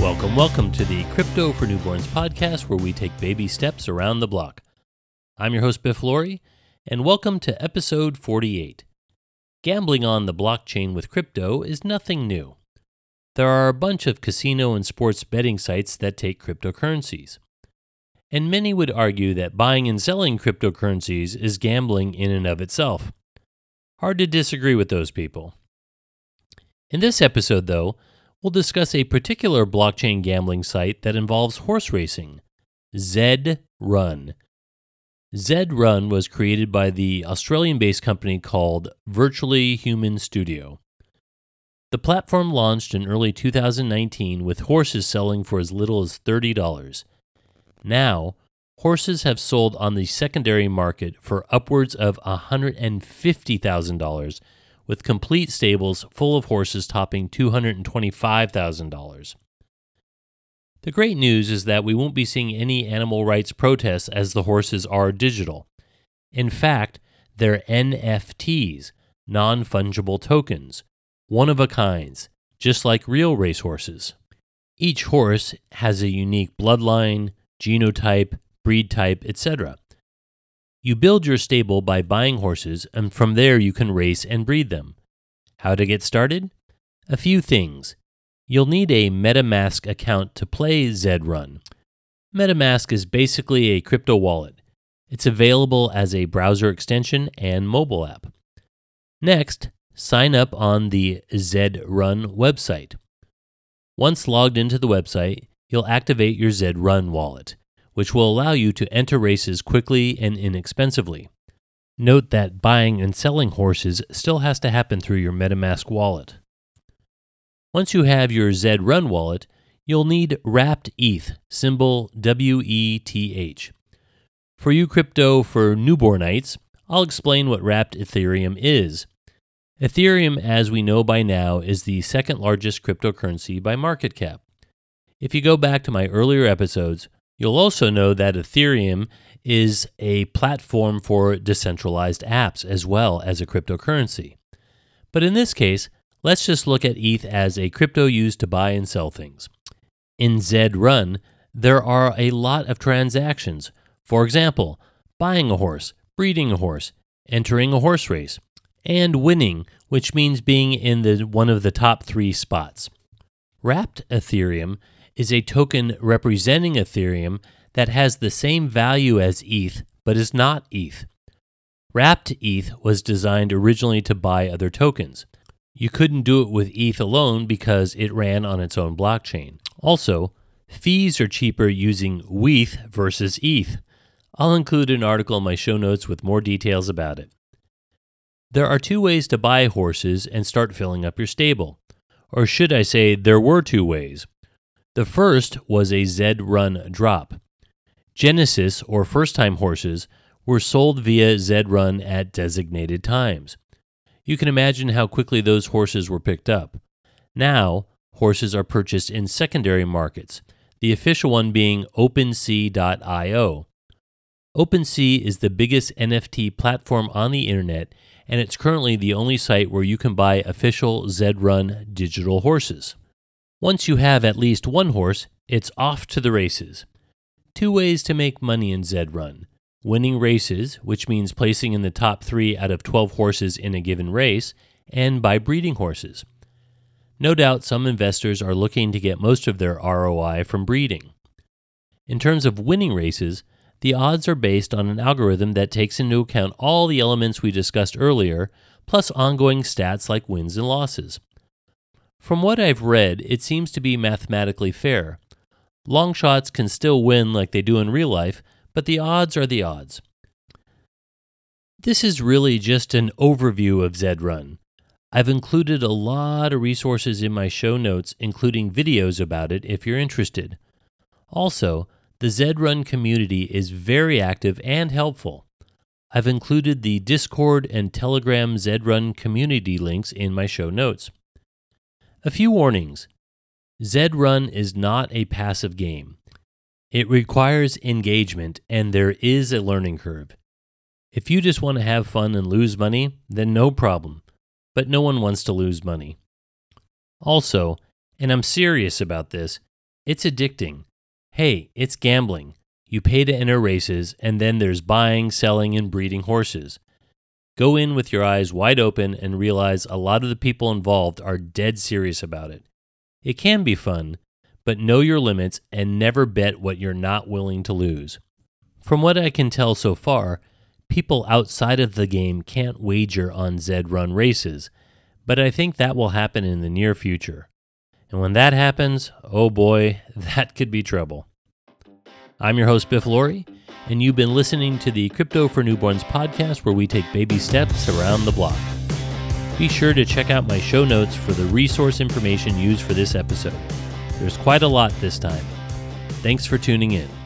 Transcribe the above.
Welcome, welcome to the Crypto for Newborns podcast, where we take baby steps around the block. I'm your host, Biff Laurie, and welcome to episode 48. Gambling on the blockchain with crypto is nothing new. There are a bunch of casino and sports betting sites that take cryptocurrencies. And many would argue that buying and selling cryptocurrencies is gambling in and of itself. Hard to disagree with those people. In this episode, though, we'll discuss a particular blockchain gambling site that involves horse racing Zed Run. Zed Run was created by the Australian based company called Virtually Human Studio. The platform launched in early 2019 with horses selling for as little as $30. Now, horses have sold on the secondary market for upwards of $150,000 with complete stables full of horses topping $225,000. The great news is that we won't be seeing any animal rights protests as the horses are digital. In fact, they're NFTs, non fungible tokens, one of a kinds, just like real racehorses. Each horse has a unique bloodline, genotype, breed type, etc. You build your stable by buying horses, and from there you can race and breed them. How to get started? A few things. You'll need a MetaMask account to play Zed Run. MetaMask is basically a crypto wallet. It's available as a browser extension and mobile app. Next, sign up on the Zed Run website. Once logged into the website, you'll activate your Zed Run wallet which will allow you to enter races quickly and inexpensively. Note that buying and selling horses still has to happen through your MetaMask wallet. Once you have your Zed Run wallet, you'll need Wrapped ETH, symbol WETH. For you crypto for newbornites, I'll explain what Wrapped Ethereum is. Ethereum, as we know by now, is the second largest cryptocurrency by market cap. If you go back to my earlier episodes, You'll also know that Ethereum is a platform for decentralized apps as well as a cryptocurrency. But in this case, let's just look at ETH as a crypto used to buy and sell things. In Zed Run, there are a lot of transactions. For example, buying a horse, breeding a horse, entering a horse race, and winning, which means being in the one of the top 3 spots. Wrapped Ethereum is a token representing Ethereum that has the same value as ETH but is not ETH. Wrapped ETH was designed originally to buy other tokens. You couldn't do it with ETH alone because it ran on its own blockchain. Also, fees are cheaper using WETH versus ETH. I'll include an article in my show notes with more details about it. There are two ways to buy horses and start filling up your stable. Or should I say, there were two ways. The first was a Zed Run drop. Genesis, or first time horses, were sold via Zed Run at designated times. You can imagine how quickly those horses were picked up. Now, horses are purchased in secondary markets, the official one being OpenSea.io. OpenSea is the biggest NFT platform on the internet, and it's currently the only site where you can buy official Zed Run digital horses. Once you have at least one horse, it's off to the races. Two ways to make money in Zed Run winning races, which means placing in the top three out of 12 horses in a given race, and by breeding horses. No doubt some investors are looking to get most of their ROI from breeding. In terms of winning races, the odds are based on an algorithm that takes into account all the elements we discussed earlier, plus ongoing stats like wins and losses. From what I've read, it seems to be mathematically fair. Long shots can still win like they do in real life, but the odds are the odds. This is really just an overview of Zed Run. I've included a lot of resources in my show notes, including videos about it if you're interested. Also, the Zed Run community is very active and helpful. I've included the Discord and Telegram Zed Run community links in my show notes. A few warnings Zed Run is not a passive game. It requires engagement, and there is a learning curve. If you just want to have fun and lose money, then no problem. But no one wants to lose money. Also, and I'm serious about this, It's addicting. Hey, it's gambling. You pay to enter races, and then there's buying, selling, and breeding horses. Go in with your eyes wide open and realize a lot of the people involved are dead serious about it. It can be fun, but know your limits and never bet what you're not willing to lose. From what I can tell so far, people outside of the game can't wager on Zed run races, but I think that will happen in the near future. And when that happens, oh boy, that could be trouble. I'm your host, Biff Laurie, and you've been listening to the Crypto for Newborns podcast where we take baby steps around the block. Be sure to check out my show notes for the resource information used for this episode. There's quite a lot this time. Thanks for tuning in.